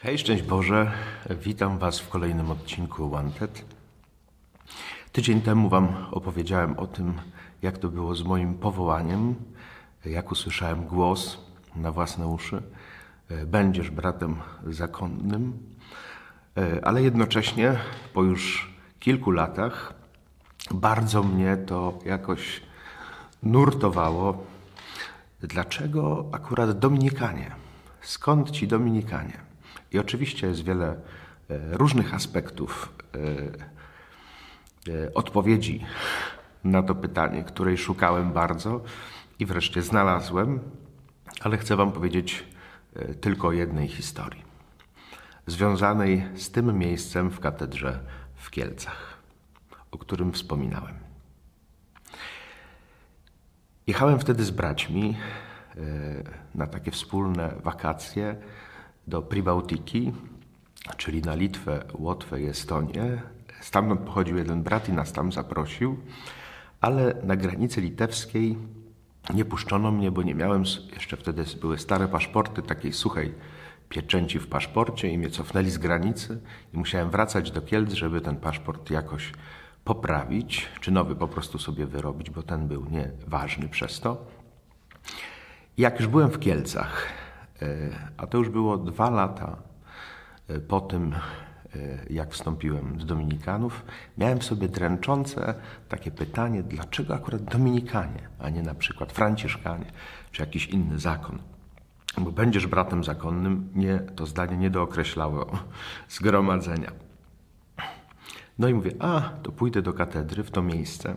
Hej, szczęść Boże, witam Was w kolejnym odcinku Wanted. Tydzień temu Wam opowiedziałem o tym, jak to było z moim powołaniem, jak usłyszałem głos na własne uszy. Będziesz bratem zakonnym, ale jednocześnie po już kilku latach bardzo mnie to jakoś nurtowało. Dlaczego akurat Dominikanie? Skąd ci Dominikanie? I oczywiście jest wiele e, różnych aspektów e, e, odpowiedzi na to pytanie, której szukałem bardzo i wreszcie znalazłem, ale chcę Wam powiedzieć tylko o jednej historii, związanej z tym miejscem w katedrze w Kielcach, o którym wspominałem. Jechałem wtedy z braćmi na takie wspólne wakacje do Pribałtiki, czyli na Litwę, Łotwę i Estonię. Stamtąd pochodził jeden brat i nas tam zaprosił, ale na granicy litewskiej nie puszczono mnie, bo nie miałem, jeszcze wtedy były stare paszporty takiej suchej pieczęci w paszporcie i mnie cofnęli z granicy i musiałem wracać do Kielc, żeby ten paszport jakoś poprawić, czy nowy po prostu sobie wyrobić, bo ten był nieważny przez to. Jak już byłem w Kielcach, a to już było dwa lata e, po tym, e, jak wstąpiłem z Dominikanów, miałem w sobie dręczące takie pytanie, dlaczego akurat Dominikanie, a nie na przykład Franciszkanie, czy jakiś inny zakon. Bo będziesz bratem zakonnym, nie, to zdanie nie dookreślało zgromadzenia. No i mówię, a, to pójdę do katedry, w to miejsce,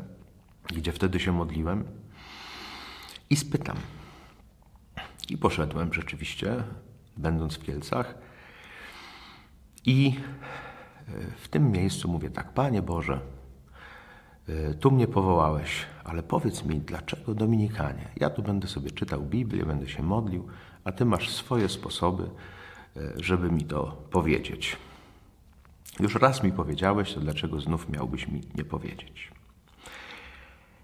gdzie wtedy się modliłem i spytam, i poszedłem rzeczywiście, będąc w Kielcach. I e, w tym miejscu mówię tak, Panie Boże, e, tu mnie powołałeś, ale powiedz mi, dlaczego Dominikanie? Ja tu będę sobie czytał Biblię, będę się modlił, a Ty masz swoje sposoby, e, żeby mi to powiedzieć. Już raz mi powiedziałeś, to dlaczego znów miałbyś mi nie powiedzieć?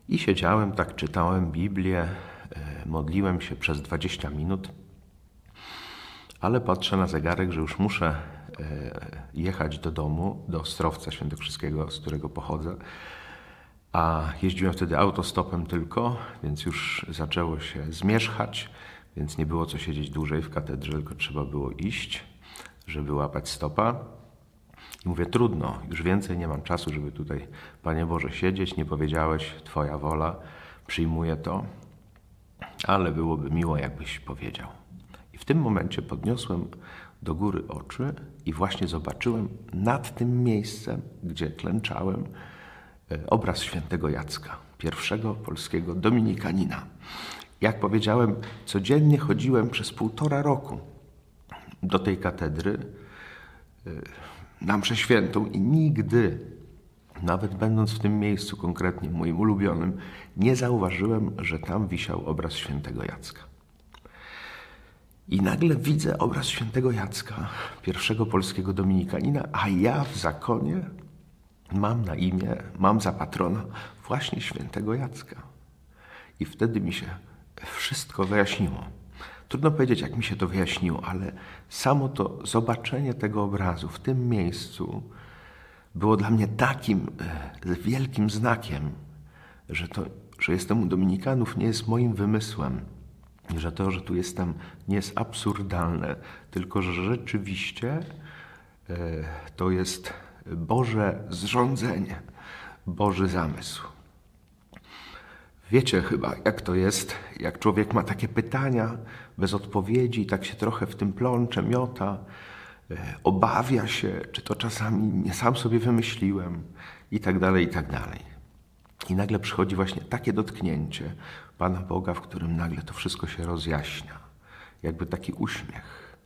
I siedziałem, tak czytałem Biblię, modliłem się przez 20 minut, ale patrzę na zegarek, że już muszę e, jechać do domu, do Ostrowca Świętokrzyskiego, z którego pochodzę. A jeździłem wtedy autostopem tylko, więc już zaczęło się zmierzchać, więc nie było co siedzieć dłużej w katedrze, tylko trzeba było iść, żeby łapać stopa. I mówię, trudno, już więcej nie mam czasu, żeby tutaj, Panie Boże, siedzieć, nie powiedziałeś, Twoja wola, przyjmuję to ale byłoby miło, jakbyś powiedział. I w tym momencie podniosłem do góry oczy i właśnie zobaczyłem nad tym miejscem, gdzie klęczałem, e, obraz świętego Jacka, pierwszego polskiego dominikanina. Jak powiedziałem, codziennie chodziłem przez półtora roku do tej katedry e, na mszę świętą i nigdy nawet będąc w tym miejscu konkretnie, moim ulubionym, nie zauważyłem, że tam wisiał obraz świętego Jacka. I nagle widzę obraz świętego Jacka, pierwszego polskiego dominikanina, a ja w zakonie mam na imię, mam za patrona właśnie świętego Jacka. I wtedy mi się wszystko wyjaśniło. Trudno powiedzieć, jak mi się to wyjaśniło, ale samo to zobaczenie tego obrazu w tym miejscu, było dla mnie takim e, wielkim znakiem, że to, że jestem u Dominikanów nie jest moim wymysłem, że to, że tu jestem nie jest absurdalne, tylko że rzeczywiście e, to jest Boże zrządzenie, Boży zamysł. Wiecie chyba, jak to jest, jak człowiek ma takie pytania bez odpowiedzi, tak się trochę w tym plącze, miota, obawia się, czy to czasami nie sam sobie wymyśliłem i tak dalej, i tak dalej. I nagle przychodzi właśnie takie dotknięcie Pana Boga, w którym nagle to wszystko się rozjaśnia. Jakby taki uśmiech.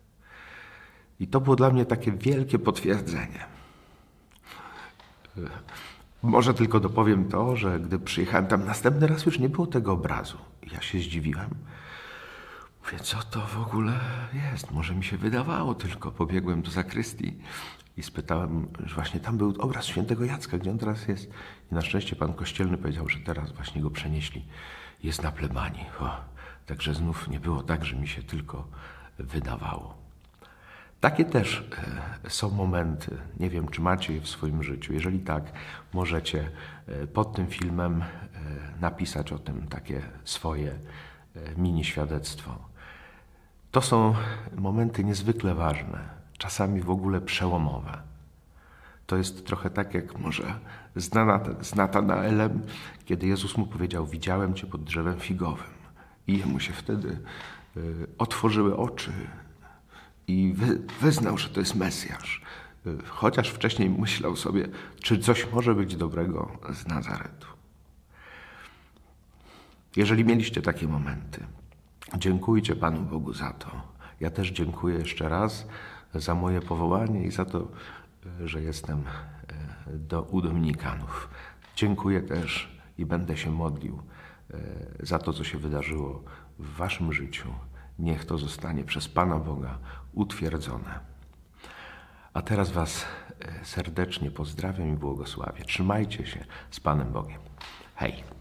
I to było dla mnie takie wielkie potwierdzenie. E, może tylko dopowiem to, że gdy przyjechałem tam następny raz, już nie było tego obrazu. Ja się zdziwiłem Mówię, co to w ogóle jest? Może mi się wydawało tylko. Pobiegłem do zakrystii i spytałem, że właśnie tam był obraz świętego Jacka, gdzie on teraz jest. I na szczęście pan kościelny powiedział, że teraz właśnie go przenieśli. Jest na plebanii. O, także znów nie było tak, że mi się tylko wydawało. Takie też e, są momenty. Nie wiem, czy macie je w swoim życiu. Jeżeli tak, możecie e, pod tym filmem e, napisać o tym takie swoje mini świadectwo. To są momenty niezwykle ważne, czasami w ogóle przełomowe. To jest trochę tak, jak może z Natanaelem, kiedy Jezus mu powiedział: Widziałem cię pod drzewem figowym. I jemu się wtedy otworzyły oczy, i wyznał, że to jest Mesjasz. Chociaż wcześniej myślał sobie, czy coś może być dobrego z Nazaretu. Jeżeli mieliście takie momenty, dziękujcie Panu Bogu za to. Ja też dziękuję jeszcze raz za moje powołanie i za to, że jestem e, do, u Dominikanów. Dziękuję też i będę się modlił e, za to, co się wydarzyło w Waszym życiu niech to zostanie przez Pana Boga utwierdzone. A teraz Was e, serdecznie pozdrawiam i błogosławię. Trzymajcie się z Panem Bogiem. Hej!